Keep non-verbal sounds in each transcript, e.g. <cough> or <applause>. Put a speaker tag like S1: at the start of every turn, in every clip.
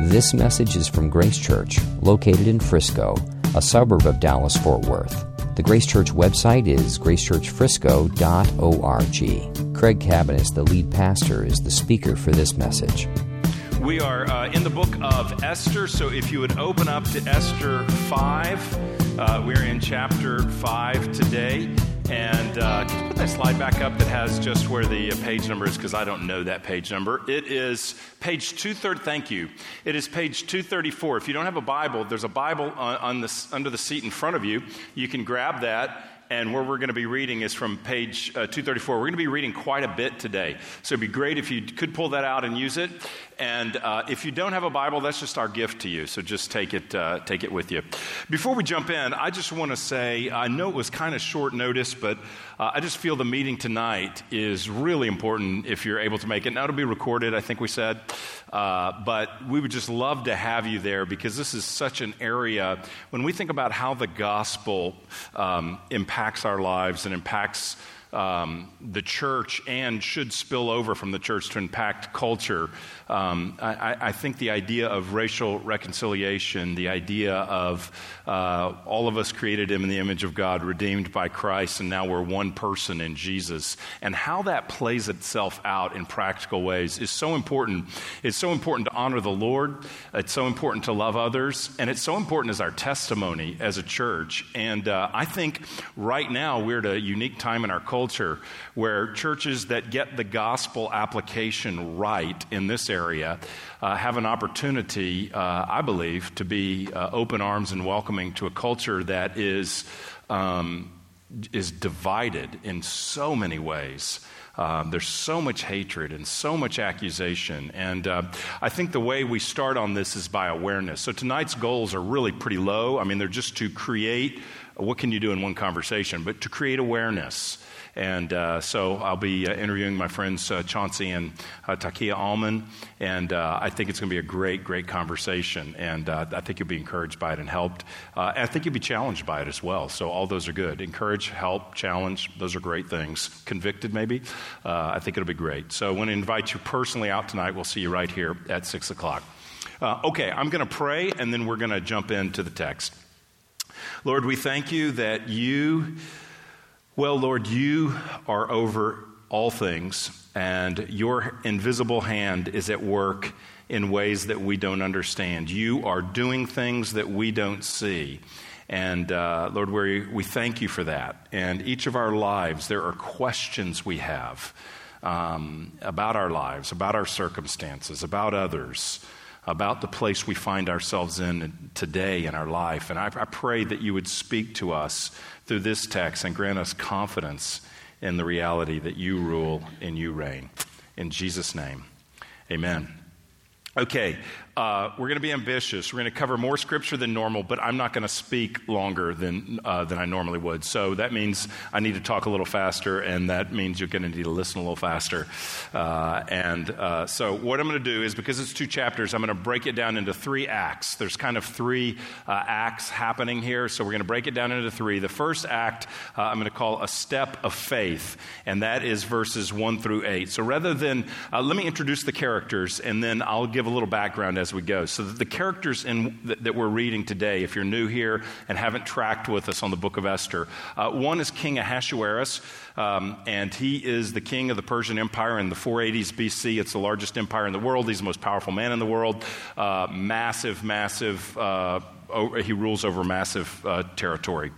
S1: This message is from Grace Church, located in Frisco, a suburb of Dallas Fort Worth. The Grace Church website is gracechurchfrisco.org. Craig Cabaniss, the lead pastor, is the speaker for this message.
S2: We are uh, in the book of Esther, so if you would open up to Esther 5, uh, we're in chapter 5 today. And uh, can you put that slide back up that has just where the uh, page number is? Because I don't know that page number. It is page 230. Thank you. It is page 234. If you don't have a Bible, there's a Bible on, on under the seat in front of you. You can grab that and where we're going to be reading is from page uh, 234. We're going to be reading quite a bit today. So it'd be great if you could pull that out and use it. And uh, if you don't have a Bible, that's just our gift to you. So just take it, uh, take it with you. Before we jump in, I just want to say I know it was kind of short notice, but uh, I just feel the meeting tonight is really important if you're able to make it. Now it'll be recorded, I think we said. Uh, but we would just love to have you there because this is such an area when we think about how the gospel um, impacts our lives and impacts um, the church and should spill over from the church to impact culture. Um, I, I, think the idea of racial reconciliation, the idea of uh, all of us created in the image of God, redeemed by Christ, and now we're one person in Jesus, and how that plays itself out in practical ways is so important. It's so important to honor the Lord, it's so important to love others, and it's so important as our testimony as a church. And uh, I think right now we're at a unique time in our culture where churches that get the gospel application right in this area uh, have an opportunity, uh, I believe, to be uh, open arms and welcoming to a culture that is, um, is divided in so many ways. Um, there's so much hatred and so much accusation. And uh, I think the way we start on this is by awareness. So tonight's goals are really pretty low. I mean, they're just to create what can you do in one conversation, but to create awareness. And uh, so I'll be uh, interviewing my friends uh, Chauncey and uh, Takia Allman, and uh, I think it's going to be a great, great conversation. And uh, I think you'll be encouraged by it and helped. and I think you'll be challenged by it as well. So all those are good. Encourage, help, challenge, those are great things. Convicted, maybe. I think it'll be great. So I want to invite you personally out tonight. We'll see you right here at 6 o'clock. okay, I'm going to pray, and then we're going to jump into the text. Lord, we thank you that you well, Lord, you are over all things, and your invisible hand is at work in ways that we don't understand. You are doing things that we don't see. And uh, Lord, we, we thank you for that. And each of our lives, there are questions we have um, about our lives, about our circumstances, about others, about the place we find ourselves in today in our life. And I, I pray that you would speak to us through this text and grant us confidence in the reality that you rule and you reign. In Jesus' name, amen. Okay, uh, we're going to be ambitious. We're going to cover more scripture than normal, but I'm not going to speak longer than, uh, than I normally would. So that means I need to talk a little faster, and that means you're going to need to listen a little faster. Uh, and uh, so, what I'm going to do is because it's two chapters, I'm going to break it down into three acts. There's kind of three uh, acts happening here, so we're going to break it down into three. The first act uh, I'm going to call a step of faith, and that is verses 1 through 8. So, rather than, let me introduce the characters, and then I'll give a little background as we go. So, the characters in, that, that, we're reading today, if you're new here and haven't tracked with us on the book of Esther, uh, one is King Ahasuerus, um, and he is the king of the Persian Empire in the 480s BC. It's the largest empire in the world. He's the most powerful man in the world. Uh, massive, massive. Uh, he rules over massive uh, territory.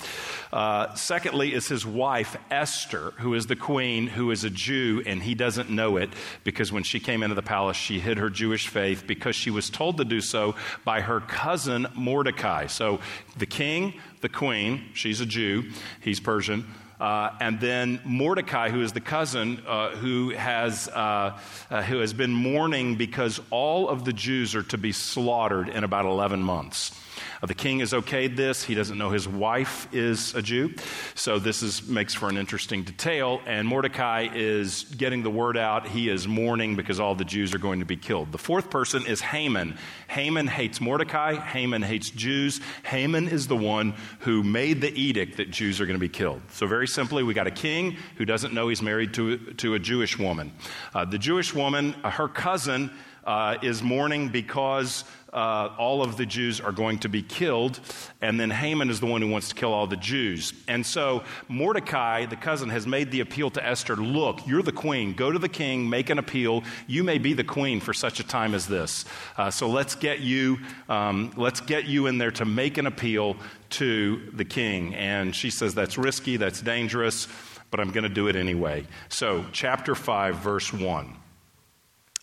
S2: Uh, secondly, is his wife, Esther, who is the queen, who is a Jew, and he doesn't know it because when she came into the palace, she hid her Jewish faith because she was told to do so by her cousin Mordecai. So the king, the queen, she's a Jew, he's Persian. Uh, and then Mordecai, who is the cousin, uh, who, has, uh, uh, who has been mourning because all of the Jews are to be slaughtered in about 11 months. Uh, the king has okayed this. He doesn't know his wife is a Jew. So this is, makes for an interesting detail. And Mordecai is getting the word out. He is mourning because all the Jews are going to be killed. The fourth person is Haman. Haman hates Mordecai. Haman hates Jews. Haman is the one who made the edict that Jews are going to be killed. So, very simply, we got a king who doesn't know he's married to, to a Jewish woman. Uh, the Jewish woman, uh, her cousin, uh, is mourning because uh, all of the Jews are going to be killed, and then Haman is the one who wants to kill all the Jews. And so Mordecai, the cousin, has made the appeal to Esther look, you're the queen. Go to the king, make an appeal. You may be the queen for such a time as this. Uh, so let's get you, um, let's get you in there to make an appeal to the king. And she says, that's risky, that's dangerous, but I'm going to do it anyway. So, chapter 5, verse 1.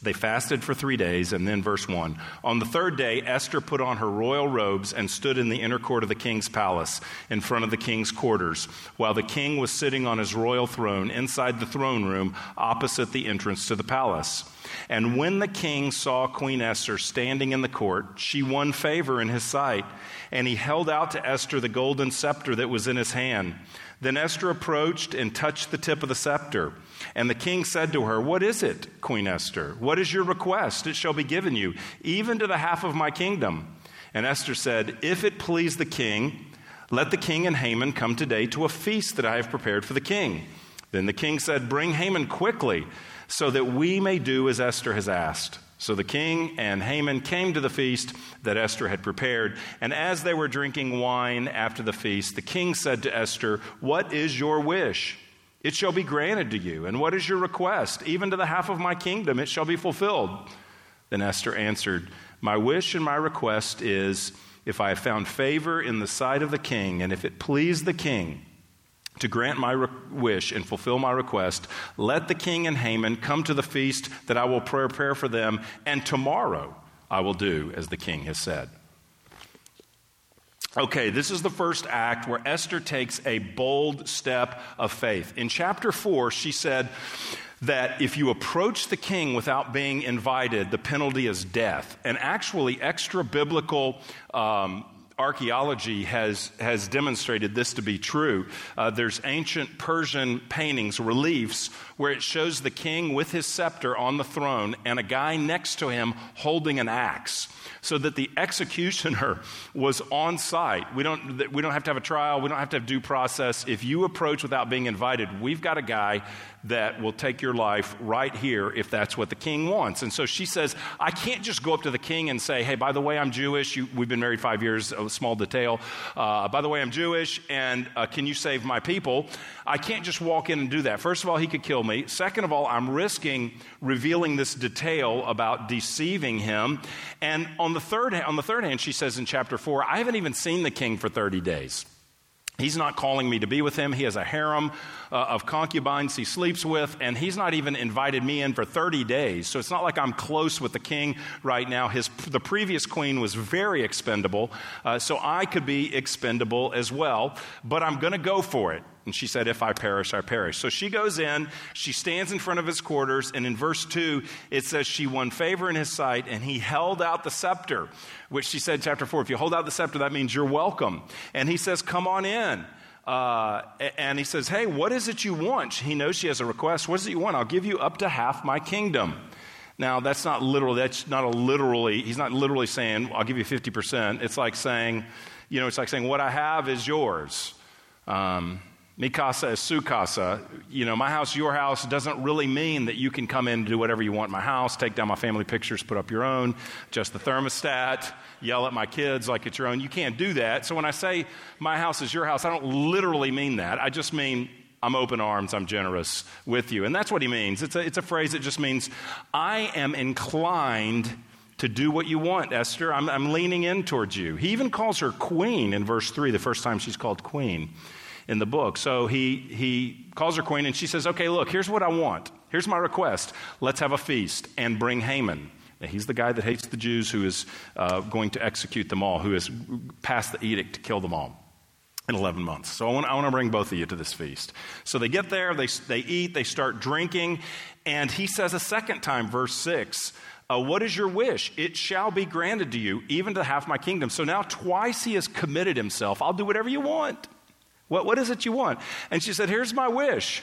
S2: They fasted for three days, and then verse 1. On the third day, Esther put on her royal robes and stood in the inner court of the king's palace, in front of the king's quarters, while the king was sitting on his royal throne inside the throne room opposite the entrance to the palace. And when the king saw Queen Esther standing in the court, she won favor in his sight, and he held out to Esther the golden scepter that was in his hand. Then Esther approached and touched the tip of the scepter. And the king said to her, What is it, Queen Esther? What is your request? It shall be given you, even to the half of my kingdom. And Esther said, If it please the king, let the king and Haman come today to a feast that I have prepared for the king. Then the king said, Bring Haman quickly, so that we may do as Esther has asked. So the king and Haman came to the feast that Esther had prepared. And as they were drinking wine after the feast, the king said to Esther, What is your wish? It shall be granted to you. And what is your request? Even to the half of my kingdom, it shall be fulfilled. Then Esther answered, My wish and my request is if I have found favor in the sight of the king, and if it please the king, to grant my re- wish and fulfill my request, let the king and Haman come to the feast that I will prepare for them, and tomorrow I will do as the king has said. Okay, this is the first act where Esther takes a bold step of faith. In chapter 4, she said that if you approach the king without being invited, the penalty is death. And actually, extra biblical um, archaeology has, has demonstrated this to be true. Uh, there's ancient Persian paintings, reliefs, where it shows the king with his scepter on the throne and a guy next to him holding an axe. So that the <laughs> executioner was on site. We don't, we don't have to have a trial. We don't have to have due process. If you approach without being invited, we've got a guy that will take your life right here if that's what the king wants. And so she says, I can't just go up to the king and say, hey, by the way, I'm Jewish. You, we've been married five years, a small detail. Uh, by the way, I'm Jewish, and uh, can you save my people? I can't just walk in and do that. First of all, he could kill me. Second of all, I'm risking revealing this detail about deceiving him. And on the third, on the third hand, she says in chapter four, I haven't even seen the king for 30 days. He's not calling me to be with him. He has a harem uh, of concubines he sleeps with, and he's not even invited me in for 30 days. So it's not like I'm close with the king right now. His, the previous queen was very expendable, uh, so I could be expendable as well, but I'm going to go for it. And she said, If I perish, I perish. So she goes in, she stands in front of his quarters, and in verse 2, it says, She won favor in his sight, and he held out the scepter, which she said, chapter 4, if you hold out the scepter, that means you're welcome. And he says, Come on in. Uh, and he says, Hey, what is it you want? He knows she has a request. What is it you want? I'll give you up to half my kingdom. Now, that's not literal. That's not a literally, he's not literally saying, I'll give you 50%. It's like saying, you know, it's like saying, What I have is yours. Um, Mi casa is su casa. You know, my house, your house doesn't really mean that you can come in and do whatever you want in my house, take down my family pictures, put up your own, adjust the thermostat, yell at my kids like it's your own. You can't do that. So when I say my house is your house, I don't literally mean that. I just mean I'm open arms, I'm generous with you. And that's what he means. It's a, it's a phrase that just means I am inclined to do what you want, Esther. I'm, I'm leaning in towards you. He even calls her queen in verse 3, the first time she's called queen in the book. So he, he calls her queen and she says, Okay, look, here's what I want. Here's my request. Let's have a feast and bring Haman. Now, he's the guy that hates the Jews who is uh, going to execute them all, who has passed the edict to kill them all in 11 months. So I want, I want to bring both of you to this feast. So they get there, they, they eat, they start drinking, and he says a second time, verse 6, uh, What is your wish? It shall be granted to you, even to half my kingdom. So now twice he has committed himself. I'll do whatever you want. What, what is it you want? And she said, Here's my wish.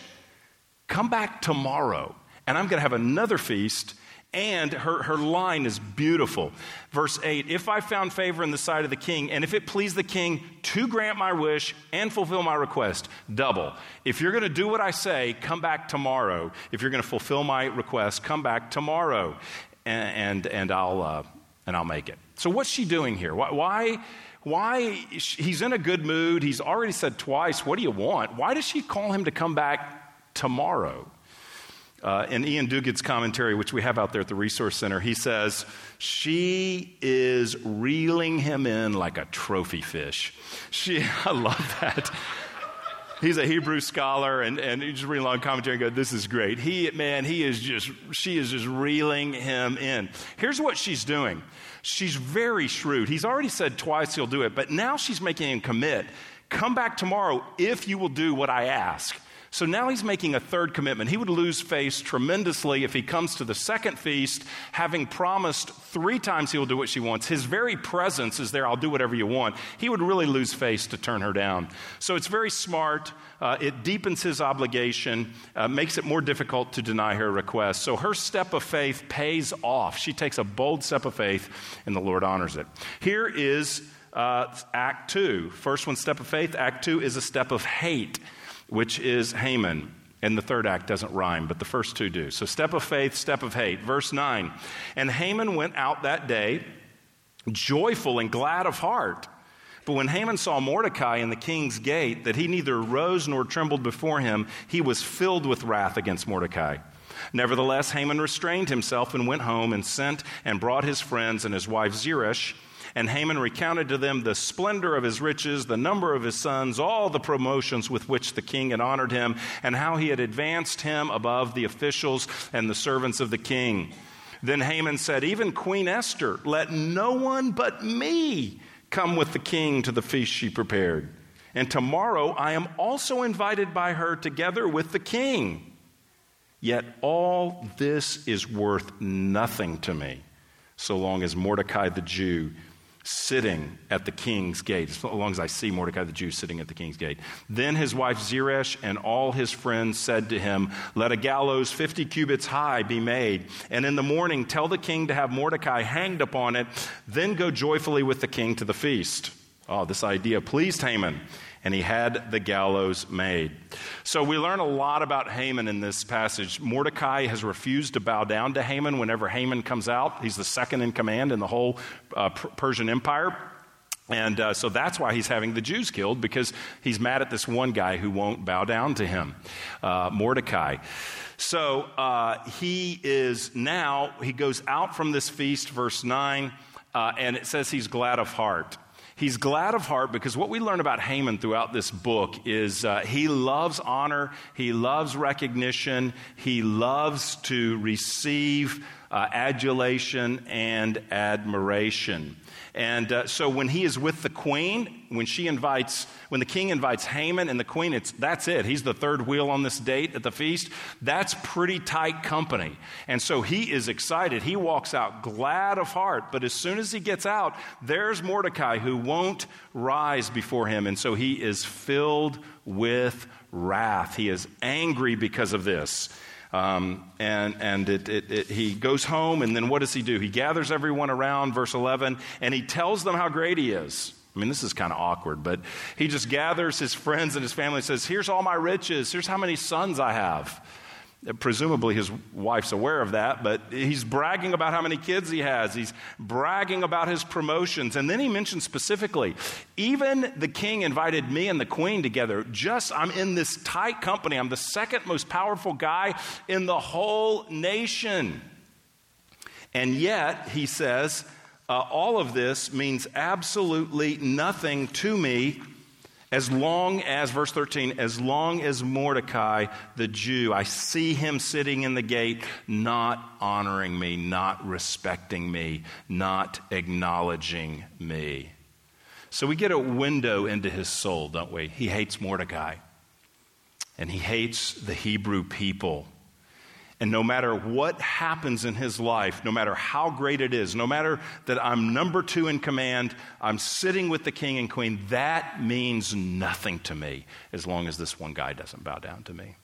S2: Come back tomorrow, and I'm going to have another feast. And her, her line is beautiful. Verse 8 If I found favor in the sight of the king, and if it please the king to grant my wish and fulfill my request, double. If you're going to do what I say, come back tomorrow. If you're going to fulfill my request, come back tomorrow. and, and, and, I'll, uh, and I'll make it. So, what's she doing here? Why, why, why? He's in a good mood. He's already said twice, What do you want? Why does she call him to come back tomorrow? Uh, in Iain Duguid's commentary, which we have out there at the Resource Center, he says, She is reeling him in like a trophy fish. She, <laughs> I love that. He's a Hebrew scholar, and, and you just read along commentary and go, This is great. He, man, he is just, she is just reeling him in. Here's what she's doing she's very shrewd. He's already said twice he'll do it, but now she's making him commit. Come back tomorrow if you will do what I ask. So now he's making a third commitment. He would lose face tremendously if he comes to the second feast, having promised three times he'll do what she wants. His very presence is there, I'll do whatever you want. He would really lose face to turn her down. So it's very smart. Uh, it deepens his obligation, uh, makes it more difficult to deny her request. So her step of faith pays off. She takes a bold step of faith, and the Lord honors it. Here is uh, Act two. First one, step of faith. Act two is a step of hate which is Haman. And the third act doesn't rhyme, but the first two do. So, step of faith, step of hate. Verse 9. And Haman went out that day, joyful and glad of heart. But when Haman saw Mordecai in the king's gate, that he neither rose nor trembled before him, he was filled with wrath against Mordecai. Nevertheless, Haman restrained himself and went home and sent and brought his friends and his wife Zeresh and Haman recounted to them the splendor of his riches, the number of his sons, all the promotions with which the king had honored him, and how he had advanced him above the officials and the servants of the king. Then Haman said, Even Queen Esther, let no one but me come with the king to the feast she prepared. And tomorrow I am also invited by her together with the king. Yet all this is worth nothing to me, so long as Mordecai the Jew sitting at the king's gate, as long as I see Mordecai the Jew sitting at the king's gate. Then his wife Zeresh and all his friends said to him, Let a gallows 50 cubits high be made, and in the morning tell the king to have Mordecai hanged upon it, then go joyfully with the king to the feast. Oh, this idea pleased Haman and he had the gallows made. So we learn a lot about Haman in this passage. Mordecai has refused to bow down to Haman whenever Haman comes out. He's the second in command in the whole uh, Persian Empire. And uh, so that's why he's having the Jews killed because he's mad at this one guy who won't bow down to him, uh, Mordecai. So uh, he is now, he goes out from this feast, verse 9, uh, and it says he's glad of heart. He's glad of heart because what we learn about Haman throughout this book is uh, he loves honor, he loves recognition, he loves to receive uh, adulation and admiration. And uh, so when he is with the queen, when she invites, when the king invites Haman and the queen, it's, that's it. He's the third wheel on this date at the feast. That's pretty tight company. And so he is excited. He walks out glad of heart. But as soon as he gets out, there's Mordecai who won't rise before him. And so he is filled with wrath. He is angry because of this. Um, and and it, it, it, he goes home, and then what does he do? He gathers everyone around, verse 11, and he tells them how great he is. I mean, this is kind of awkward, but he just gathers his friends and his family and says, Here's all my riches. Here's how many sons I have. Presumably, his wife's aware of that, but he's bragging about how many kids he has. He's bragging about his promotions. And then he mentions specifically, even the king invited me and the queen together. Just, I'm in this tight company. I'm the second most powerful guy in the whole nation. And yet, he says, uh, all of this means absolutely nothing to me as long as, verse 13, as long as Mordecai, the Jew, I see him sitting in the gate, not honoring me, not respecting me, not acknowledging me. So we get a window into his soul, don't we? He hates Mordecai, and he hates the Hebrew people. And no matter what happens in his life, no matter how great it is, no matter that I'm number two in command, I'm sitting with the king and queen, that means nothing to me as long as this one guy doesn't bow down to me.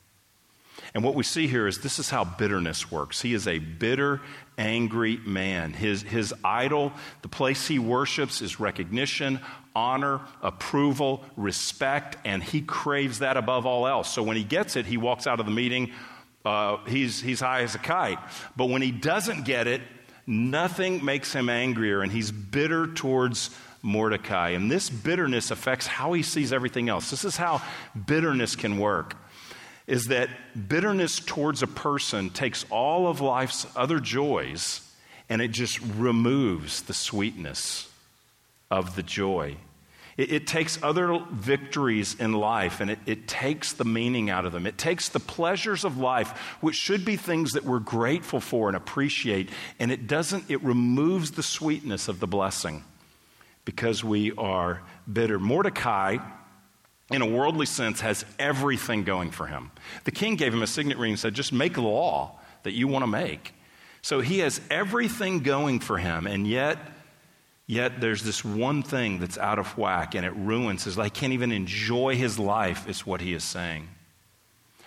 S2: And what we see here is this is how bitterness works. He is a bitter, angry man. His, his idol, the place he worships, is recognition, honor, approval, respect, and he craves that above all else. So when he gets it, he walks out of the meeting uh, he's, he's high as a kite. But when he doesn't get it, nothing makes him angrier, and he's bitter towards Mordecai. And this bitterness affects how he sees everything else. This is how bitterness can work. Is that bitterness towards a person takes all of life's other joys and it just removes the sweetness of the joy. It, it takes other victories in life and it, it takes the meaning out of them. It takes the pleasures of life, which should be things that we're grateful for and appreciate, and it doesn't, it removes the sweetness of the blessing because we are bitter. Mordecai in a worldly sense, has everything going for him. The king gave him a signet ring and said, just make law that you want to make. So he has everything going for him, and yet, yet there's this one thing that's out of whack and it ruins his life. He can't even enjoy his life, is what he is saying.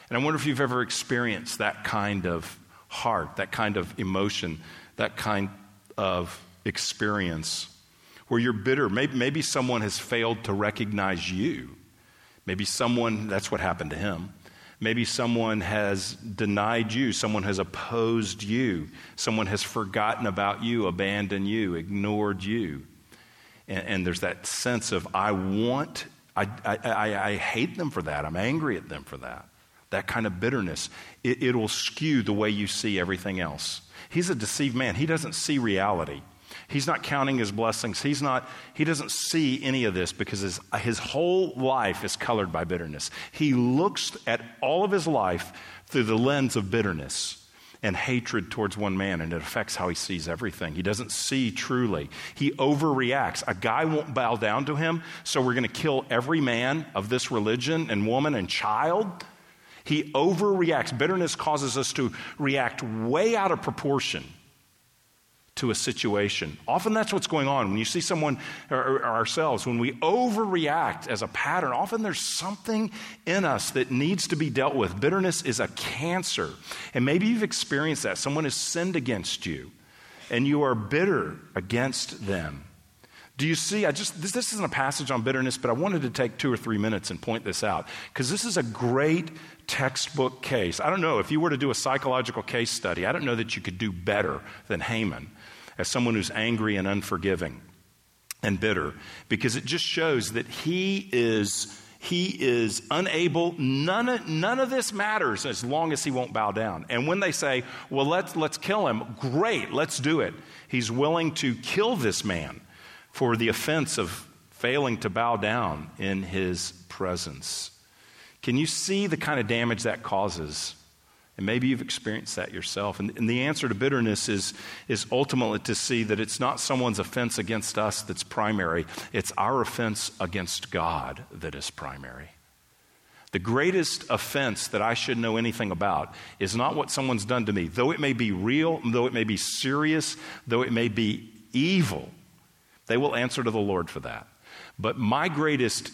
S2: And I wonder if you've ever experienced that kind of heart, that kind of emotion, that kind of experience where you're bitter. Maybe, maybe someone has failed to recognize you. Maybe someone, that's what happened to him. Maybe someone has denied you, someone has opposed you, someone has forgotten about you, abandoned you, ignored you. And, and there's that sense of, I want, I, I, I, hate them for that. I'm angry at them for that. That kind of bitterness. It, it'll skew the way you see everything else. He's a deceived man, he doesn't see reality. He's not counting his blessings. He's not, he doesn't see any of this because his, his whole life is colored by bitterness. He looks at all of his life through the lens of bitterness and hatred towards one man, and it affects how he sees everything. He doesn't see truly. He overreacts. A guy won't bow down to him, so we're going to kill every man of this religion and woman and child. He overreacts. Bitterness causes us to react way out of proportion to a situation. Often that's what's going on. When you see someone or, or ourselves, when we overreact as a pattern, often there's something in us that needs to be dealt with. Bitterness is a cancer. And maybe you've experienced that. Someone has sinned against you, and you are bitter against them. Do you see? I just this, this isn't a passage on bitterness, but I wanted to take two or three minutes and point this out because this is a great textbook case. I don't know if you were to do a psychological case study. I don't know that you could do better than Haman as someone who's angry and unforgiving and bitter because it just shows that he is he is unable none of, none of this matters as long as he won't bow down. And when they say well let's let's kill him great let's do it. He's willing to kill this man for the offense of failing to bow down in his presence. Can you see the kind of damage that causes and maybe you've experienced that yourself. And, and, the answer to bitterness is, is ultimately to see that it's not someone's offense against us that's primary, it's our offense against God that is primary. The greatest offense that I should know anything about is not what someone's done to me, though it may be real, though it may be serious, though it may be evil. They will answer to the Lord for that. But my greatest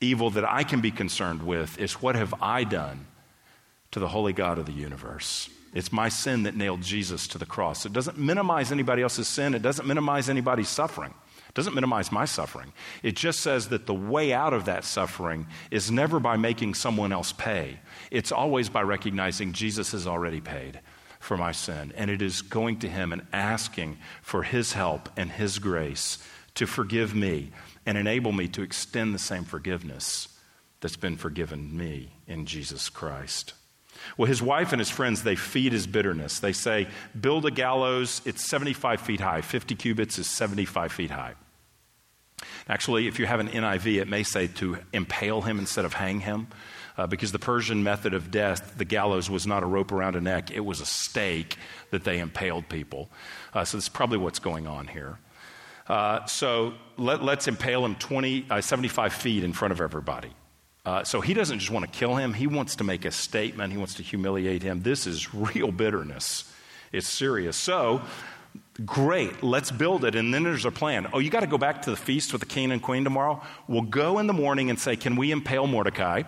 S2: evil that I can be concerned with is what have I done to the holy God of the universe. It's my sin that nailed Jesus to the cross. It doesn't minimize anybody else's sin, it doesn't minimize anybody's suffering. It doesn't minimize my suffering. It just says that the way out of that suffering is never by making someone else pay. It's always by recognizing Jesus has already paid for my sin. And it is going to Him and asking for His help and His grace to forgive me and enable me to extend the same forgiveness that's been forgiven me in Jesus Christ. Well, his wife and his friends, they feed his bitterness. They say, build a gallows, it's 75 feet high. 50 cubits is 75 feet high. Actually, if you have an NIV, it may say to impale him instead of hang him, uh, because the Persian method of death, the gallows was not a rope around a neck, it was a stake that they impaled people. Uh, so that's probably what's going on here. Uh, so let, us impale him 20, uh, 75 feet in front of everybody. Uh, so he doesn't just want to kill him, he wants to make a statement, he wants to humiliate him. This is real bitterness. It's serious. So, great, let's build it. And then there's a plan. Oh, you got to go back to the feast with the king and queen tomorrow? We'll go in the morning and say, Can we impale Mordecai?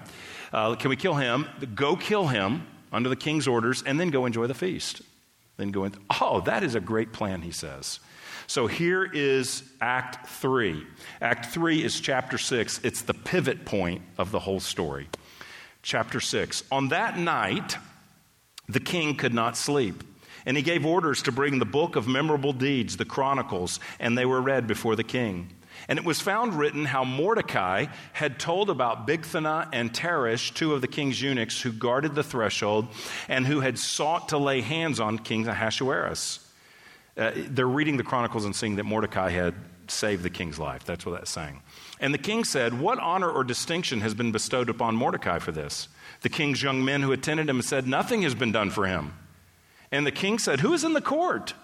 S2: Uh, can we kill him? Go kill him under the king's orders, and then go enjoy the feast. Then go in. Oh, that is a great plan, he says. So here is Act 3. Act 3 is chapter 6. It's the pivot point of the whole story. Chapter 6. On that night, the king could not sleep. And he gave orders to bring the book of memorable deeds, the Chronicles, and they were read before the king. And it was found written how Mordecai had told about Bigthana and Teresh, two of the king's eunuchs who guarded the threshold and who had sought to lay hands on King Ahasuerus. Uh, they're reading the Chronicles and seeing that Mordecai had saved the king's life. That's what that's saying. And the king said, What honor or distinction has been bestowed upon Mordecai for this? The king's young men who attended him said, Nothing has been done for him. And the king said, Who is in the court?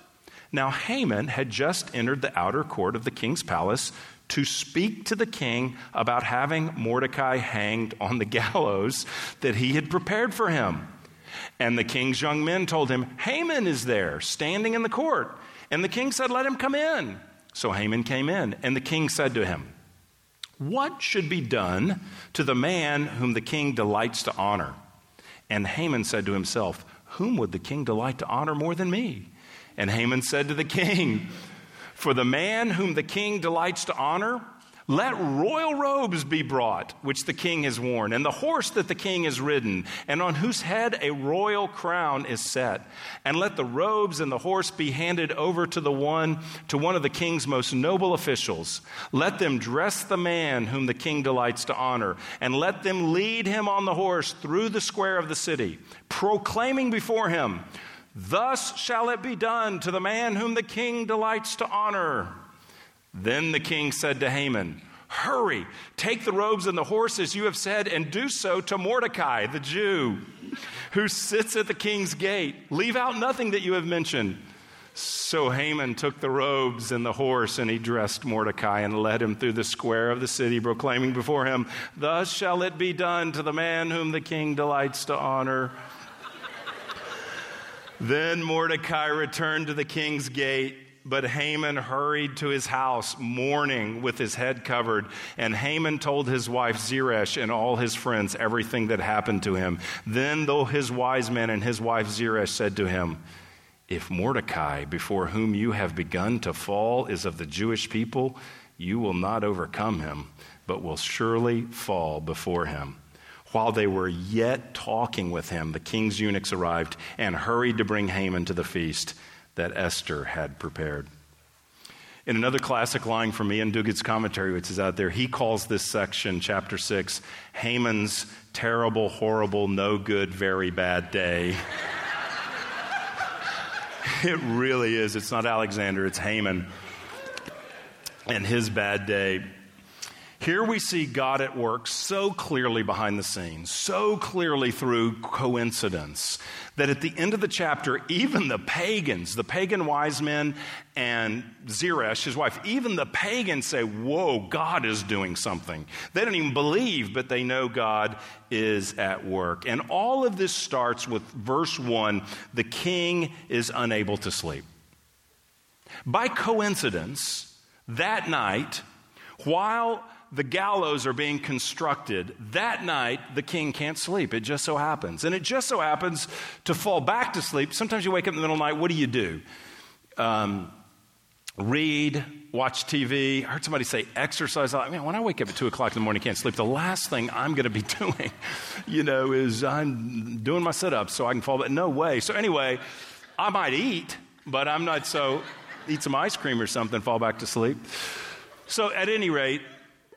S2: Now Haman had just entered the outer court of the king's palace to speak to the king about having Mordecai hanged on the <laughs> gallows that he had prepared for him. And the king's young men told him, Haman is there, standing in the court. And the king said, Let him come in. So Haman came in, and the king said to him, What should be done to the man whom the king delights to honor? And Haman said to himself, Whom would the king delight to honor more than me? And Haman said to the <laughs> king, For the man whom the king delights to honor, let royal robes be brought, which the king has worn, and the horse that the king has ridden, and on whose head a royal crown is set. And let the robes and the horse be handed over to the one, to one of the king's most noble officials. Let them dress the man whom the king delights to honor, and let them lead him on the horse through the square of the city, proclaiming before him, Thus shall it be done to the man whom the king delights to honor. Then the king said to Haman, Hurry, take the robes and the horses you have said, and do so to Mordecai, the Jew, who sits at the king's gate. Leave out nothing that you have mentioned. So Haman took the robes and the horse, and he dressed Mordecai and led him through the square of the city, proclaiming before him, Thus shall it be done to the man whom the king delights to honor. then Mordecai returned to the king's gate. But Haman hurried to his house, mourning with his head covered. And Haman told his wife Zeresh and all his friends everything that happened to him. Then, though his wise men and his wife Zeresh said to him, If Mordecai, before whom you have begun to fall, is of the Jewish people, you will not overcome him, but will surely fall before him. While they were yet talking with him, the king's eunuchs arrived and hurried to bring Haman to the feast that Esther had prepared. In another classic line from Iain Duguid's commentary, which is out there, he calls this section, chapter 6, Haman's terrible, horrible, no good, very bad day. <laughs> it really is. It's not Alexander, it's Haman and his bad day. Here we see God at work so clearly behind the scenes, so clearly through coincidence, that at the end of the chapter, even the pagans, the pagan wise men and Zeresh, his wife, even the pagans say, Whoa, God is doing something. They don't even believe, but they know God is at work. And all of this starts with verse 1 the king is unable to sleep. By coincidence, that night, while the gallows are being constructed. That night, the king can't sleep. It just so happens. And it just so happens to fall back to sleep. Sometimes you wake up in the middle of the night, what do you do? Um, read, watch TV. I heard somebody say exercise. I mean, when I wake up at 2 o'clock in the morning, can't sleep, the last thing I'm going to be <laughs> doing, you know, is I'm doing my sit ups so I can fall back. No way. So, anyway, I might eat, but I'm not so, eat some ice cream or something, fall back to sleep. So, at any rate,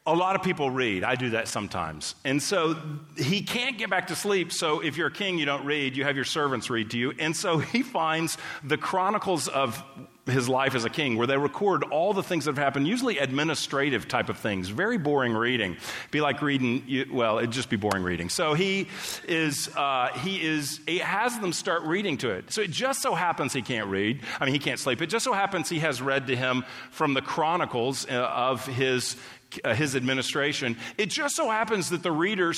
S2: a lot of people read. I do that sometimes. And so he can't get back to sleep. So if you're a king, you don't read. You have your servants read to you. And so he finds the chronicles of his life as a king, where they record all the things that have happened, usually administrative type of things. Very boring reading. Be like reading, well, it'd just be boring reading. So he is, uh, he is, he has them start reading to it. So it just so happens he can't read. I mean, he can't sleep. It just so happens he has read to him from the chronicles uh, of his uh, his administration. It just so happens that the reader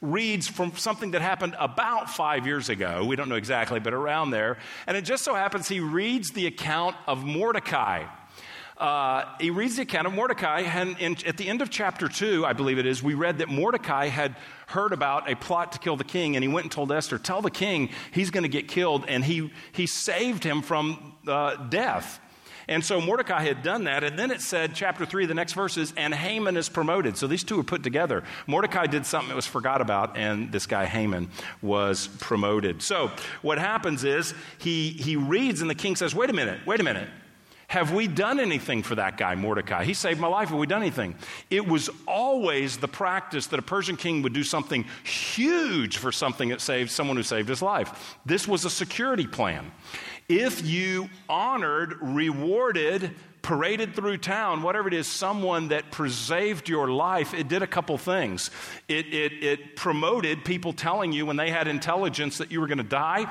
S2: reads from something that happened about five years ago. We don't know exactly, but around there. And it just so happens he reads the account of Mordecai. Uh, he reads the account of Mordecai, and in, at the end of chapter 2, I believe it is, we read that Mordecai had heard about a plot to kill the king, and he went and told Esther, Tell the king he's going to get killed, and he, he saved him from uh, death. And so Mordecai had done that. And then it said, chapter 3, the next verses, and Haman is promoted. So these two were put together. Mordecai did something that was forgot about, and this guy Haman was promoted. So what happens is he, he reads, and the king says, wait a minute, wait a minute. Have we done anything for that guy, Mordecai? He saved my life. Have we done anything? It was always the practice that a Persian king would do something huge for something that saved someone who saved his life. This was a security plan. If you honored, rewarded, paraded through town, whatever it is, someone that preserved your life, it did a couple things. It, it, it promoted people telling you when they had intelligence that you were going to die.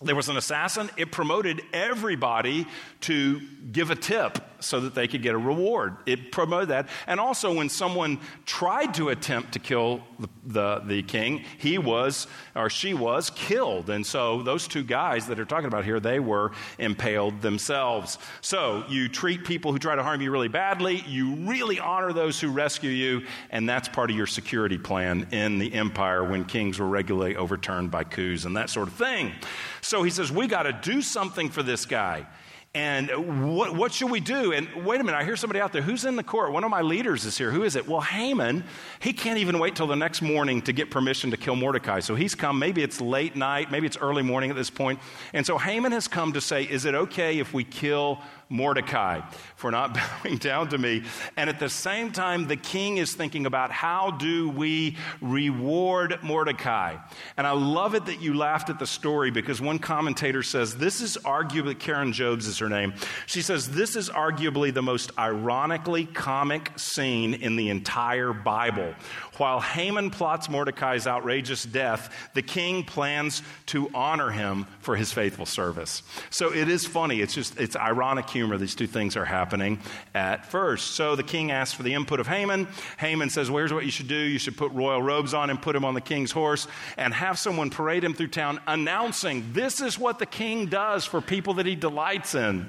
S2: There was an assassin. It promoted everybody to give a tip so that they could get a reward. It promoted that. And also, when someone tried to attempt to kill the, the, the, king, he was, or she was, killed. And so, those two guys that are talking about here, they were impaled themselves. So, you treat people who try to harm you really badly, you really honor those who rescue you, and that's part of your security plan in the empire when kings were regularly overturned by coups and that sort of thing. So, he says, We got to do something for this guy. And what, what should we do? And wait a minute, I hear somebody out there. Who's in the court? One of my leaders is here. Who is it? Well, Haman, he can't even wait till the next morning to get permission to kill Mordecai. So he's come. Maybe it's late night, maybe it's early morning at this point. And so Haman has come to say, Is it okay if we kill Mordecai for not <laughs> bowing down to me. And at the same time, the king is thinking about how do we reward Mordecai. And I love it that you laughed at the story because one commentator says this is arguably, Karen Jobes is her name. She says this is arguably the most ironically comic scene in the entire Bible. While Haman plots Mordecai's outrageous death, the king plans to honor him for his faithful service. So it is funny. It's just, it's ironic humor. These two things are happening at first. So the king asks for the input of Haman. Haman says, well, here's what you should do. You should put royal robes on him, put him on the king's horse, and have someone parade him through town announcing this is what the king does for people that he delights in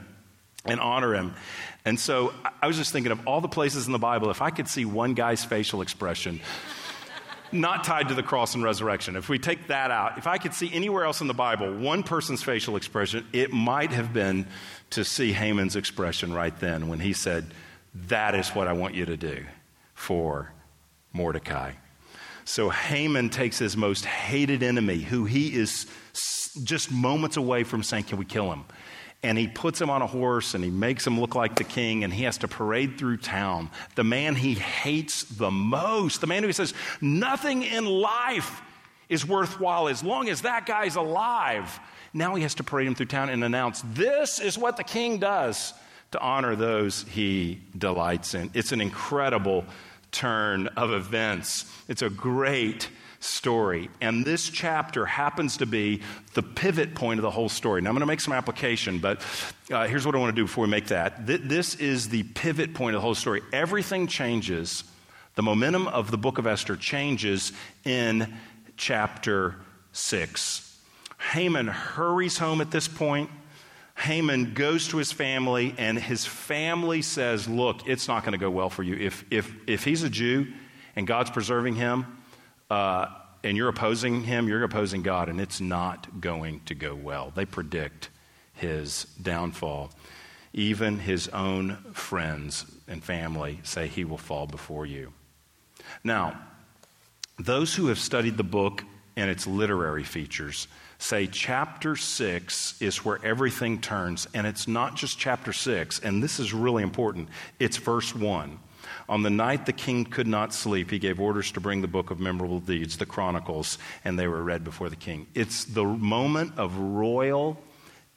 S2: and honor him. And so I was just thinking of all the places in the Bible, if I could see one guy's facial expression, not tied to the cross and resurrection, if we take that out, if I could see anywhere else in the Bible one person's facial expression, it might have been to see Haman's expression right then when he said, That is what I want you to do for Mordecai. So Haman takes his most hated enemy, who he is just moments away from saying, Can we kill him? and he puts him on a horse and he makes him look like the king and he has to parade through town. The man he hates the most, the man who says, Nothing in life is worthwhile as long as that guy's alive. Now he has to parade him through town and announce, This is what the king does to honor those he delights in. It's an incredible turn of events. It's a great story. And this chapter happens to be the pivot point of the whole story. Now, I'm going to make some application, but uh, here's what I want to do before we make that. Th- this is the pivot point of the whole story. Everything changes. The momentum of the book of Esther changes in chapter 6. Haman hurries home at this point. Haman goes to his family, and his family says, Look, it's not going to go well for you. If, if, if he's a Jew and God's preserving him, uh, and you're opposing him, you're opposing God, and it's not going to go well. They predict his downfall. Even his own friends and family say he will fall before you. Now, those who have studied the book and its literary features say chapter 6 is where everything turns, and it's not just chapter 6, and this is really important, it's verse 1. On the night the king could not sleep, he gave orders to bring the book of memorable deeds, the Chronicles, and they were read before the king. It's the moment of royal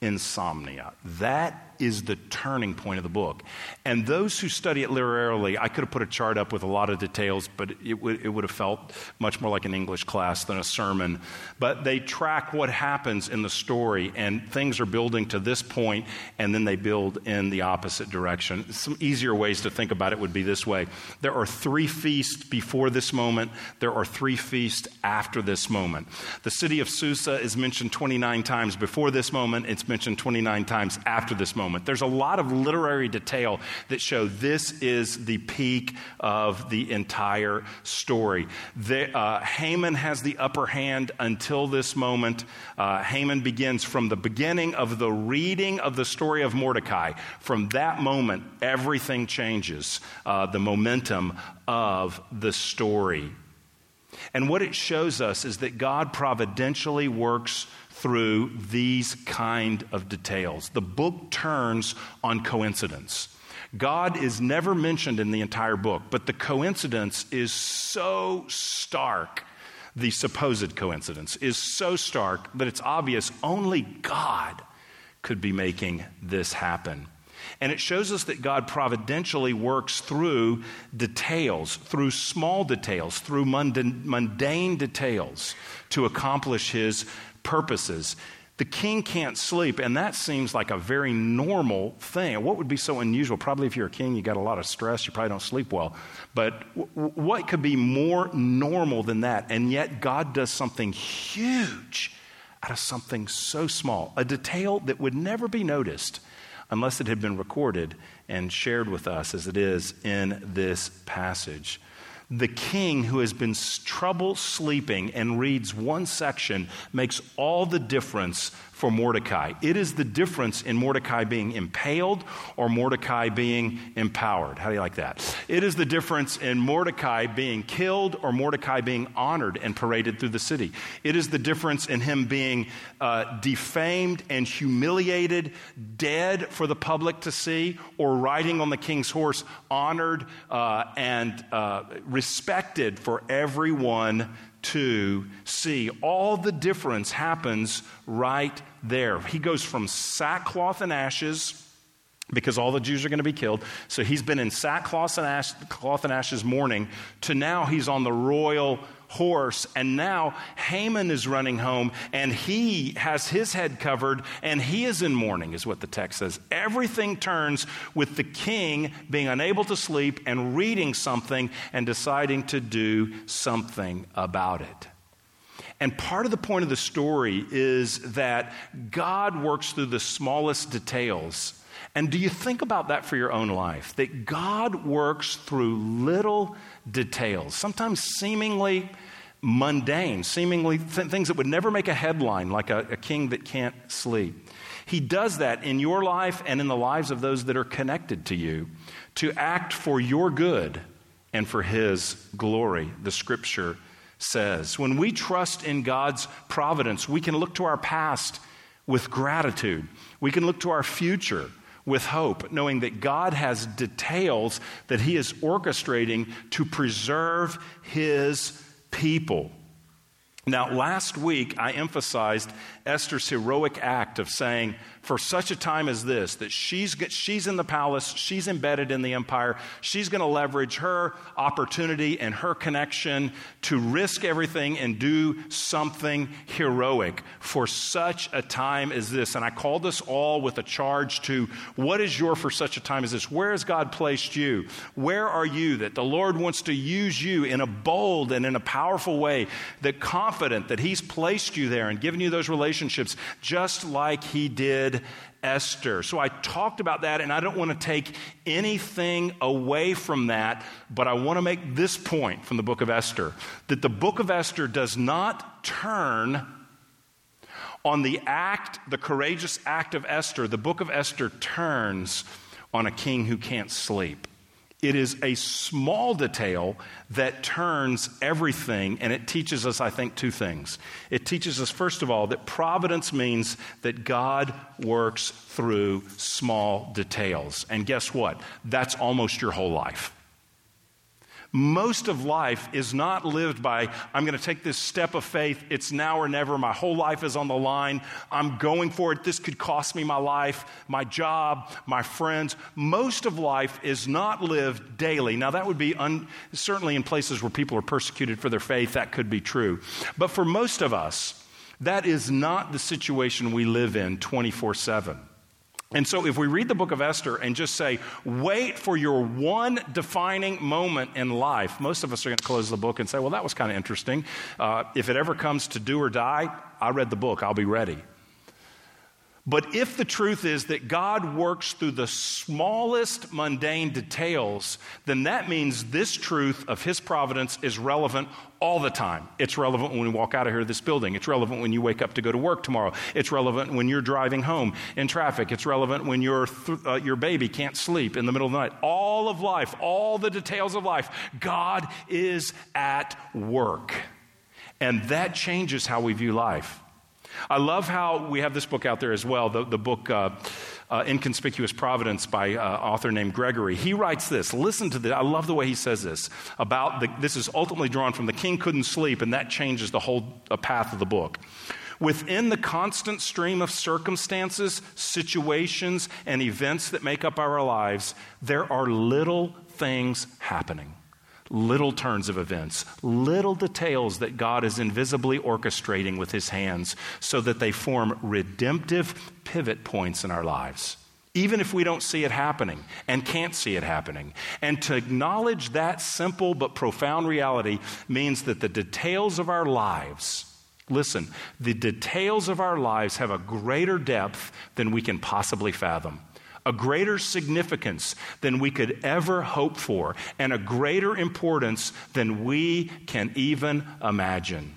S2: insomnia. That is the turning point of the book. And those who study it literarily, I could have put a chart up with a lot of details, but it would, it would have felt much more like an English class than a sermon. But they track what happens in the story, and things are building to this point, and then they build in the opposite direction. Some easier ways to think about it would be this way there are three feasts before this moment, there are three feasts after this moment. The city of Susa is mentioned 29 times before this moment, it's mentioned 29 times after this moment moment. There's a lot of literary detail that show this is the peak of the entire story. The, uh, Haman has the upper hand until this moment. Uh, Haman begins from the beginning of the reading of the story of Mordecai. From that moment, everything changes. Uh, the momentum of the story. And what it shows us is that God providentially works through these kind of details. The book turns on coincidence. God is never mentioned in the entire book, but the coincidence is so stark. The supposed coincidence is so stark that it's obvious only God could be making this happen. And it shows us that God providentially works through details, through small details, through mundane details to accomplish his purposes. The king can't sleep, and that seems like a very normal thing. What would be so unusual? Probably if you're a king, you got a lot of stress, you probably don't sleep well. But w- what could be more normal than that? And yet, God does something huge out of something so small, a detail that would never be noticed unless it had been recorded and shared with us as it is in this passage. The king who has been trouble sleeping and reads one section makes all the difference for Mordecai. It is the difference in Mordecai being impaled or Mordecai being empowered. How do you like that? It is the difference in Mordecai being killed or Mordecai being honored and paraded through the city. It is the difference in him being uh, defamed and humiliated, dead for the public to see, or riding on the king's horse, honored uh, and uh, respected for everyone to see. All the difference happens right there. He goes from sackcloth and ashes because all the Jews are going to be killed. So he's been in sackcloth and, ash, cloth and ashes mourning to now he's on the royal horse. And now Haman is running home and he has his head covered and he is in mourning, is what the text says. Everything turns with the king being unable to sleep and reading something and deciding to do something about it. And part of the point of the story is that God works through the smallest details. And do you think about that for your own life? That God works through little details, sometimes seemingly mundane, seemingly th- things that would never make a headline, like a, a king that can't sleep. He does that in your life and in the lives of those that are connected to you to act for your good and for His glory, the scripture says. When we trust in God's providence, we can look to our past with gratitude. We can look to our future with hope, knowing that God has details that He is orchestrating to preserve His people. Now, last week I emphasized Esther's heroic act of saying, for such a time as this, that she's, she's in the palace, she's embedded in the empire, she's going to leverage her opportunity and her connection to risk everything and do something heroic for such a time as this. And I called us all with a charge to what is your for such a time as this? Where has God placed you? Where are you that the Lord wants to use you in a bold and in a powerful way, that confident that He's placed you there and given you those relationships just like He did Esther. So I talked about that, and I don't want to take anything away from that, but I want to make this point from the book of Esther that the book of Esther does not turn on the act, the courageous act of Esther. The book of Esther turns on a king who can't sleep. It is a small detail that turns everything, and it teaches us, I think, two things. It teaches us, first of all, that providence means that God works through small details. And guess what? That's almost your whole life. Most of life is not lived by, I'm going to take this step of faith. It's now or never. My whole life is on the line. I'm going for it. This could cost me my life, my job, my friends. Most of life is not lived daily. Now, that would be un- certainly in places where people are persecuted for their faith, that could be true. But for most of us, that is not the situation we live in 24 7. And so, if we read the book of Esther and just say, wait for your one defining moment in life, most of us are going to close the book and say, well, that was kind of interesting. Uh, if it ever comes to do or die, I read the book, I'll be ready. But if the truth is that God works through the smallest mundane details, then that means this truth of His providence is relevant all the time. It's relevant when we walk out of here this building. It's relevant when you wake up to go to work tomorrow. It's relevant when you're driving home in traffic. It's relevant when your, th- uh, your baby can't sleep in the middle of the night. All of life, all the details of life, God is at work. And that changes how we view life. I love how we have this book out there as well, the, the book uh, uh, Inconspicuous Providence by uh, author named Gregory. He writes this. Listen to this. I love the way he says this about the, this is ultimately drawn from the king couldn't sleep, and that changes the whole uh, path of the book. Within the constant stream of circumstances, situations, and events that make up our lives, there are little things happening little turns of events, little details that God is invisibly orchestrating with his hands so that they form redemptive pivot points in our lives. Even if we don't see it happening and can't see it happening. And to acknowledge that simple but profound reality means that the details of our lives, listen, the details of our lives have a greater depth than we can possibly fathom a greater significance than we could ever hope for, and a greater importance than we can even imagine.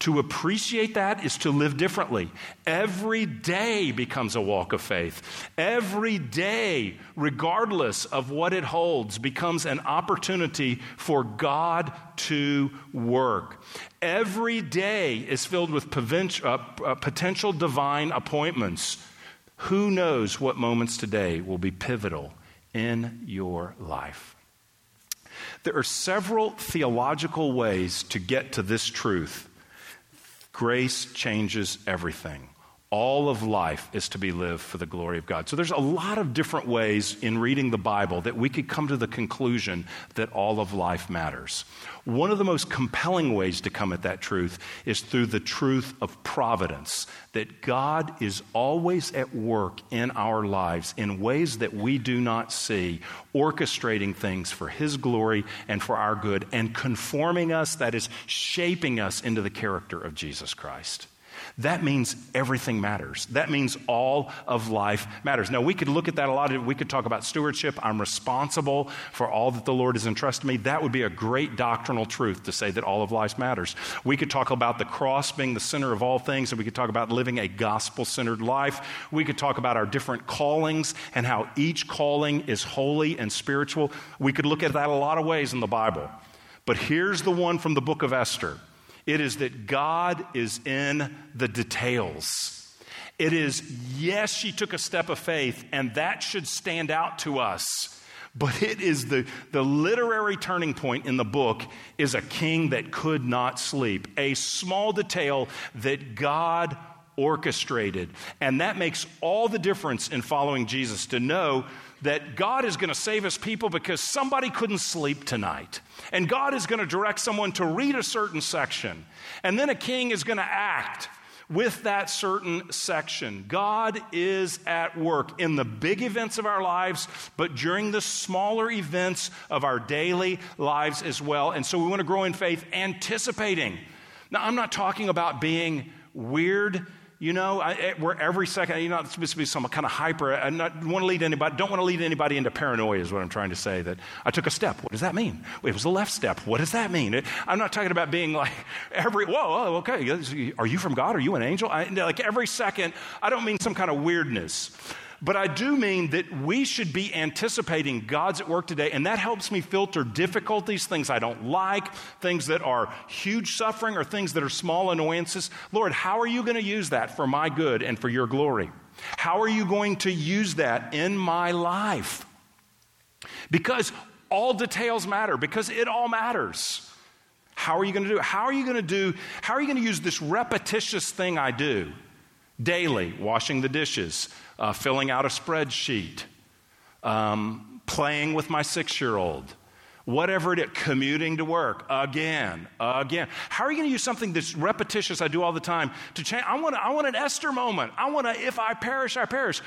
S2: To appreciate that is to live differently. Every day becomes a walk of faith. Every day, regardless of what it holds, becomes an opportunity for God to work. Every day is filled with uh, potential divine appointments who knows what moments today will be pivotal in your life? There are several theological ways to get to this truth. Grace changes everything. All of life is to be lived for the glory of God. So there's a lot of different ways in reading the Bible that we could come to the conclusion that all of life matters. One of the most compelling ways to come at that truth is through the truth of providence, that God is always at work in our lives in ways that we do not see, orchestrating things for His glory and for our good, and conforming us, that is, shaping us into the character of Jesus Christ. That means everything matters. That means all of life matters. Now, we could look at that a lot. We could talk about stewardship. I'm responsible for all that the Lord has entrusted me. That would be a great doctrinal truth to say that all of life matters. We could talk about the cross being the center of all things, and we could talk about living a gospel centered life. We could talk about our different callings and how each calling is holy and spiritual. We could look at that a lot of ways in the Bible. But here's the one from the book of Esther it is that God is in the details. It is, yes, she took a step of faith, and that should stand out to us. But it is the, the literary turning point in the book is a king that could not sleep. A small detail that God orchestrated. And that makes all the difference in following Jesus to know that God is going to save his people because somebody couldn't sleep tonight. And God is going to direct someone to read a certain section. And then a king is going to act with that certain section. God is at work in the big events of our lives, but during the smaller events of our daily lives as well. And so we want to grow in faith anticipating. Now, I'm not talking about being weird you know, I, where every second, you're not supposed to be some kind of hyper. Uh, I don't want to lead anybody, don't want to lead anybody into paranoia, is what I'm trying to say. That I took a step. What does that mean? It was a left step. What does that mean? It, I'm not talking about being like <laughs> every, whoa, whoa, okay, are you from God? Are you an angel? I, like every second, I don't mean some kind of weirdness. But I do mean that we should be anticipating God's at work today, and that helps me filter difficulties, things I don't like, things that are huge suffering, or things that are small annoyances. Lord, how are you going to use that for my good and for your glory? How are you going to use that in my life? Because all details matter, because it all matters. How are you going to do it? How are you going to do, how are you going to use this repetitious thing I do daily, washing the dishes, uh, filling out a spreadsheet, um, playing with my six year old, whatever it is, commuting to work again, again. How are you going to use something that's repetitious, I do all the time, to change? I want, I want an Esther moment. I want to, if I perish, I perish.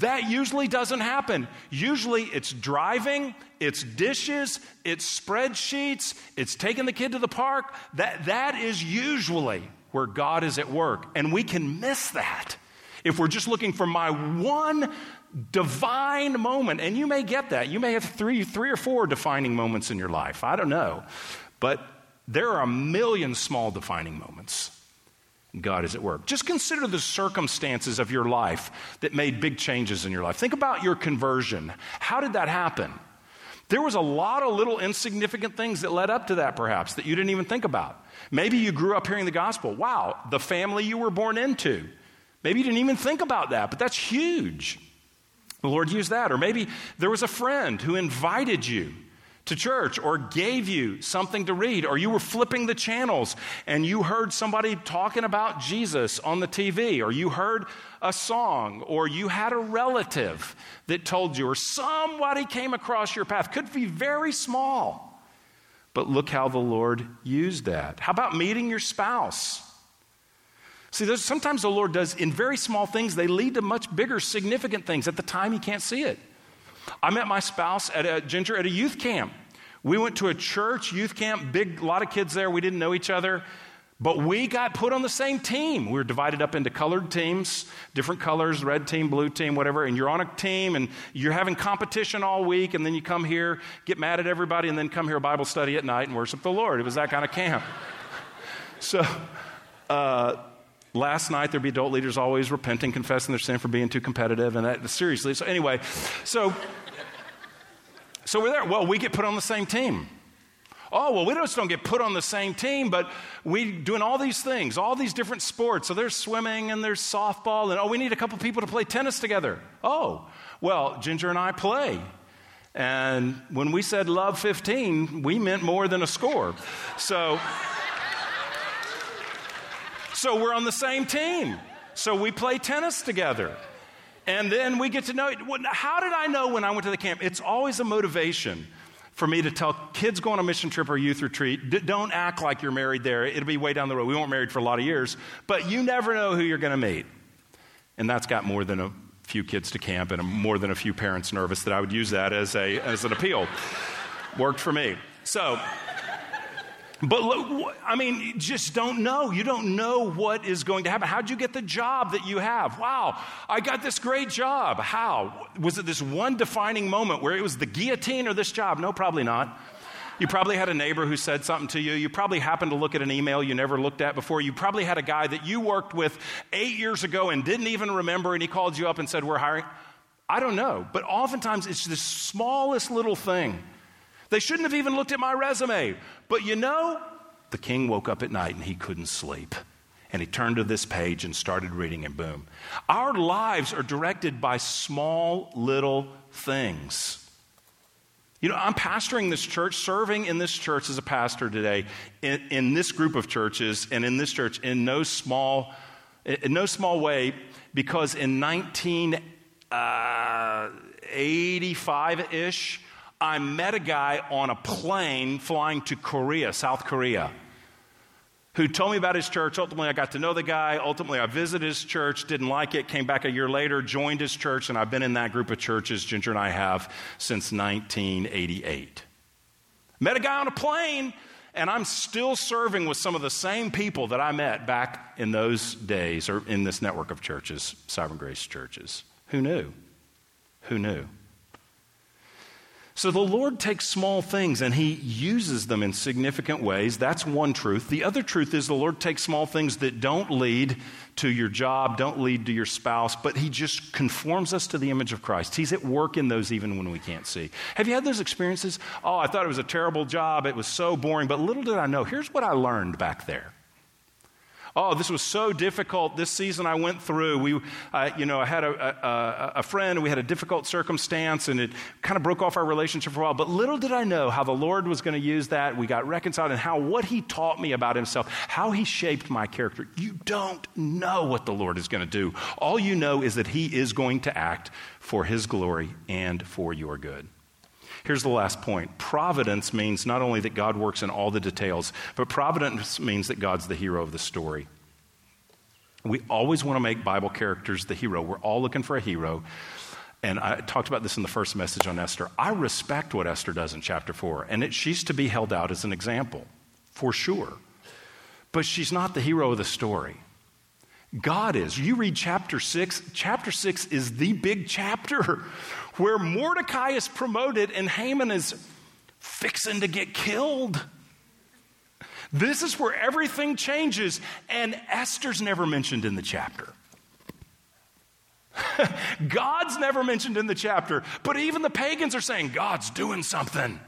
S2: That usually doesn't happen. Usually it's driving, it's dishes, it's spreadsheets, it's taking the kid to the park. That, that is usually where God is at work. And we can miss that If we're just looking for my one divine moment, and you may get that. You may have three, three or four defining moments in your life. I don't know. But there are a million small defining moments. God is at work. Just consider the circumstances of your life that made big changes in your life. Think about your conversion. How did that happen? There was a lot of little insignificant things that led up to that, perhaps, that you didn't even think about. Maybe you grew up hearing the gospel. Wow, the family you were born into. Maybe you didn't even think about that, but that's huge. The Lord used that. Or maybe there was a friend who invited you to church or gave you something to read, or you were flipping the channels and you heard somebody talking about Jesus on the TV, or you heard a song, or you had a relative that told you, or somebody came across your path. Could be very small, but look how the Lord used that. How about meeting your spouse? See, sometimes the Lord does in very small things, they lead to much bigger, significant things. At the time, you can't see it. I met my spouse at a Ginger at a youth camp. We went to a church youth camp, big, lot of kids there. We didn't know each other, but we got put on the same team. We were divided up into colored teams, different colors, red team, blue team, whatever. And you're on a team and you're having competition all week, and then you come here, get mad at everybody, and then come here Bible study at night and worship the Lord. It was that kind of camp. <laughs> so, uh, Last night, there'd be adult leaders always repenting, confessing their sin for being too competitive, and that, seriously. So, anyway, so, so we're there. Well, we get put on the same team. Oh, well, we just don't get put on the same team, but we doing all these things, all these different sports. So there's swimming and there's softball, and oh, we need a couple people to play tennis together. Oh, well, Ginger and I play. And when we said love 15, we meant more than a score. So. So we're on the same team. So we play tennis together. And then we get to know how did I know when I went to the camp? It's always a motivation for me to tell kids go on a mission trip or youth retreat, don't act like you're married there. It'll be way down the road. We weren't married for a lot of years, but you never know who you're going to meet. And that's got more than a few kids to camp and more than a few parents nervous that I would use that as, a, as an appeal. Worked for me. So, but look, I mean, just don't know. You don't know what is going to happen. How'd you get the job that you have? Wow, I got this great job. How? Was it this one defining moment where it was the guillotine or this job? No, probably not. You probably had a neighbor who said something to you. You probably happened to look at an email you never looked at before. You probably had a guy that you worked with eight years ago and didn't even remember, and he called you up and said, We're hiring. I don't know. But oftentimes it's the smallest little thing they shouldn't have even looked at my resume. But you know, the king woke up at night and he couldn't sleep. And he turned to this page and started reading, and boom. Our lives are directed by small little things. You know, I'm pastoring this church, serving in this church as a pastor today, in, in this group of churches, and in this church in no small, in no small way, because in 1985 uh, ish, I met a guy on a plane flying to Korea, South Korea, who told me about his church. Ultimately, I got to know the guy. Ultimately, I visited his church, didn't like it, came back a year later, joined his church, and I've been in that group of churches, Ginger and I have, since 1988. Met a guy on a plane, and I'm still serving with some of the same people that I met back in those days, or in this network of churches, Sovereign Grace churches. Who knew? Who knew? So the Lord takes small things and he uses them in significant ways. That's one truth. The other truth is the Lord takes small things that don't lead to your job, don't lead to your spouse, but he just conforms us to the image of Christ. He's at work in those even when we can't see. Have you had those experiences? Oh, I thought it was a terrible job. It was so boring, but little did I know. Here's what I learned back there. Oh, this was so difficult. This season I went through. We, uh, you know, I had a, a, a friend. We had a difficult circumstance, and it kind of broke off our relationship for a while. But little did I know how the Lord was going to use that. We got reconciled, and how what He taught me about Himself, how He shaped my character. You don't know what the Lord is going to do. All you know is that He is going to act for His glory and for your good. Here's the last point providence means not only that God works in all the details, but providence means that God's the hero of the story. We always want to make Bible characters the hero. We're all looking for a hero. And I talked about this in the first message on Esther. I respect what Esther does in chapter 4, and it, she's to be held out as an example, for sure. But she's not the hero of the story. God is. You read chapter 6, chapter 6 is the big chapter <laughs> where Mordecai is promoted and Haman is fixing to get killed. This is where everything changes, and Esther's never mentioned in the chapter. <laughs> God's never mentioned in the chapter, but even the pagans are saying God's doing something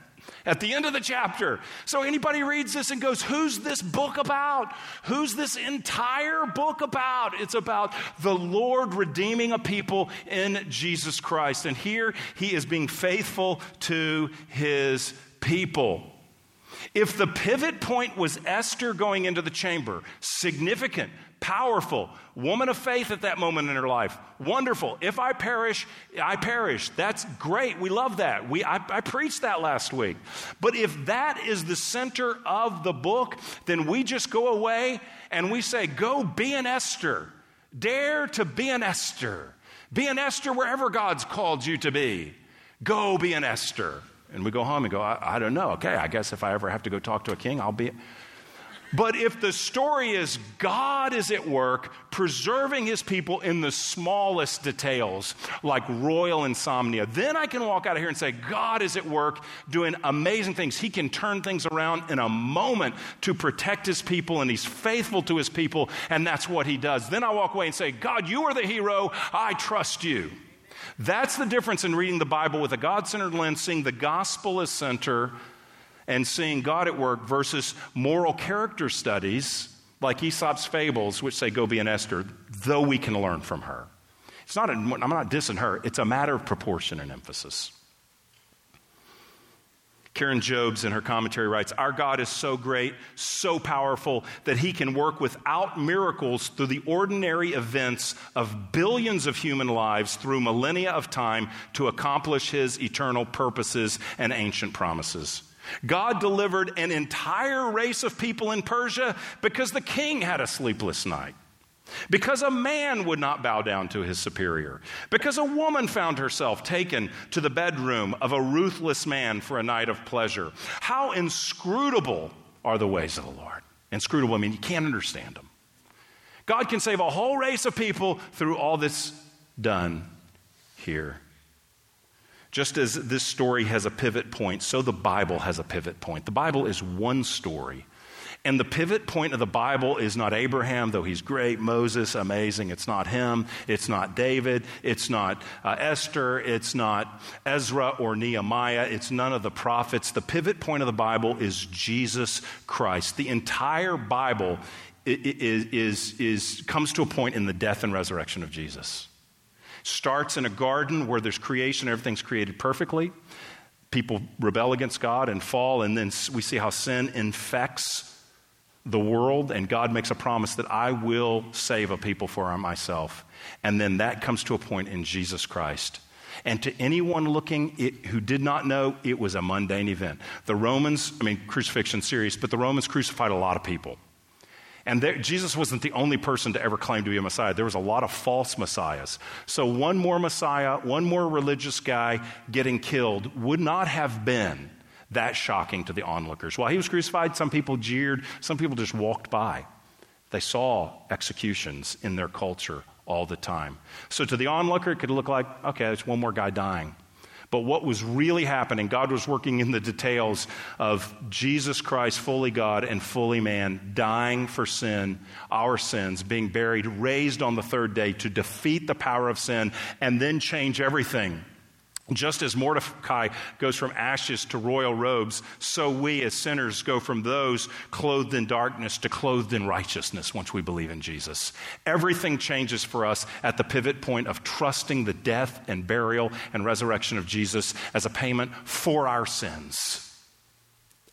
S2: at the end of the chapter. So anybody reads this and goes, Who's this book about? Who's this entire book about? It's about the Lord redeeming a people in Jesus Christ. And here he is being faithful to his people. If the pivot point was Esther going into the chamber, significant, powerful, woman of faith at that moment in her life, wonderful. If I perish, I perish. That's great. We love that. We, I, I preached that last week. But if that is the center of the book, then we just go away and we say, Go be an Esther. Dare to be an Esther. Be an Esther wherever God's called you to be. Go be an Esther. And we go home and go, I, I, don't know. Okay, I guess if I ever have to go talk to a king, I'll be. But if the story is God is at work preserving his people in the smallest details, like royal insomnia, then I can walk out of here and say, God is at work doing amazing things. He can turn things around in a moment to protect his people, and he's faithful to his people, and that's what he does. Then I walk away and say, God, you are the hero. I trust you. That's the difference in reading the Bible with a God centered lens, seeing the gospel as center, and seeing God at work versus moral character studies like Aesop's fables, which say, Go be an Esther, though we can learn from her. It's not, a, I'm not dissing her, it's a matter of proportion and emphasis. Karen Jobes in her commentary writes Our God is so great, so powerful, that he can work without miracles through the ordinary events of billions of human lives through millennia of time to accomplish his eternal purposes and ancient promises. God delivered an entire race of people in Persia because the king had a sleepless night. Because a man would not bow down to his superior. Because a woman found herself taken to the bedroom of a ruthless man for a night of pleasure. How inscrutable are the ways of the Lord. Inscrutable, I mean, you can't understand them. God can save a whole race of people through all this done here. Just as this story has a pivot point, so the Bible has a pivot point. The Bible is one story and the pivot point of the Bible is not Abraham, though he's great, Moses, amazing. It's not him. It's not David. It's not uh, Esther. It's not Ezra or Nehemiah. It's none of the prophets. The pivot point of the Bible is Jesus Christ. The entire Bible is, is, is, comes to a point in the death and resurrection of Jesus. Starts in a garden where there's creation, everything's created perfectly. People rebel against God and fall, and then we see how sin infects the world, and God makes a promise that I will save a people for myself. And then that comes to a point in Jesus Christ. And to anyone looking it, who did not know, it was a mundane event. The Romans, I mean, crucifixion serious, but the Romans crucified a lot of people. And there, Jesus wasn't the only person to ever claim to be a Messiah. There was a lot of false Messiahs. So one more Messiah, one more religious guy getting killed would not have been that shocking to the onlookers. While he was crucified, some people jeered, some people just walked by. They saw executions in their culture all the time. So to the onlooker, it could look like, okay, it's one more guy dying. But what was really happening, God was working in the details of Jesus Christ, fully God and fully man, dying for sin, our sins, being buried, raised on the third day to defeat the power of sin, and then change everything just as Mordecai goes from ashes to royal robes, so we as sinners go from those clothed in darkness to clothed in righteousness once we believe in Jesus. Everything changes for us at the pivot point of trusting the death and burial and resurrection of Jesus as a payment for our sins.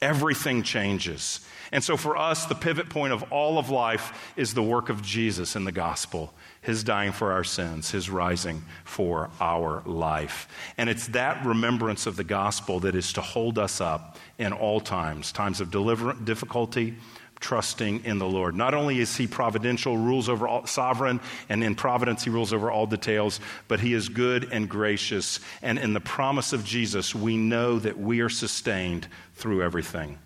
S2: Everything changes. And so for us, the pivot point of all of life is the work of Jesus in the gospel his dying for our sins, his rising for our life. And it's that remembrance of the gospel that is to hold us up in all times, times of deliver- difficulty, trusting in the Lord. Not only is he providential, rules over all, sovereign, and in providence he rules over all details, but he is good and gracious. And in the promise of Jesus, we know that we are sustained through everything.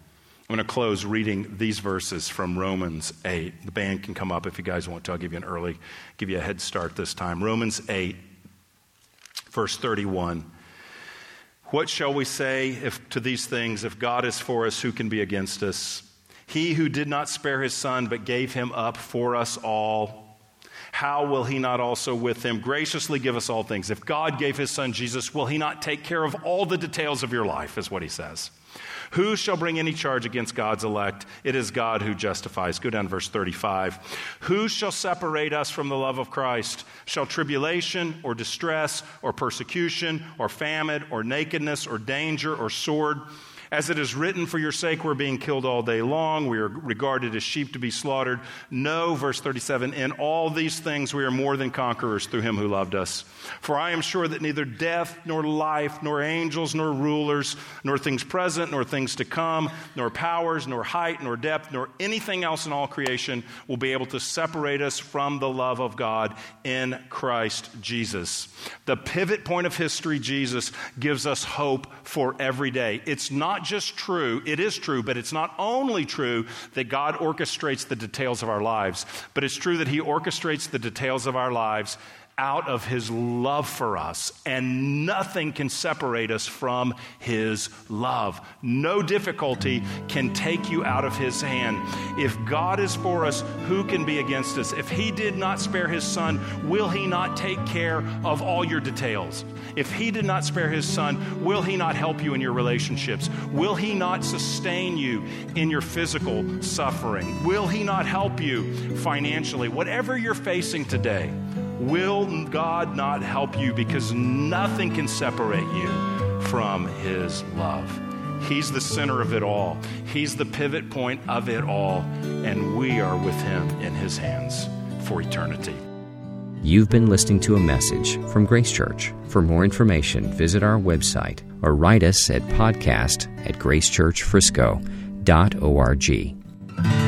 S2: I'm going to close reading these verses from Romans 8. The band can come up if you guys want to. I'll give you an early, give you a head start this time. Romans 8, verse 31. What shall we say if, to these things? If God is for us, who can be against us? He who did not spare his son, but gave him up for us all, how will he not also with him graciously give us all things? If God gave his son Jesus, will he not take care of all the details of your life, is what he says. Who shall bring any charge against God's elect? It is God who justifies. Go down to verse 35. Who shall separate us from the love of Christ? Shall tribulation or distress or persecution or famine or nakedness or danger or sword? As it is written, for your sake we're being killed all day long. We are regarded as sheep to be slaughtered. No, verse 37, in all these things we are more than conquerors through him who loved us. For I am sure that neither death, nor life, nor angels, nor rulers, nor things present, nor things to come, nor powers, nor height, nor depth, nor anything else in all creation will be able to separate us from the love of God in Christ Jesus. The pivot point of history, Jesus, gives us hope for every day. It's not just true, it is true, but it's not only true that God orchestrates the details of our lives, but it's true that He orchestrates the details of our lives out of his love for us, and nothing can separate us from his love. No difficulty can take you out of his hand. If God is for us, who can be against us? If he did not spare his son, will he not take care of all your details? If he did not spare his son, will he not help you in your relationships? Will he not sustain you in your physical suffering? Will he not help you financially? Whatever you're facing today, Will God not help you because nothing can separate you from His love? He's the center of it all, He's the pivot point of it all, and we are with Him in His hands for eternity.
S1: You've been listening to a message from Grace Church. For more information, visit our website or write us at podcast at gracechurchfrisco.org.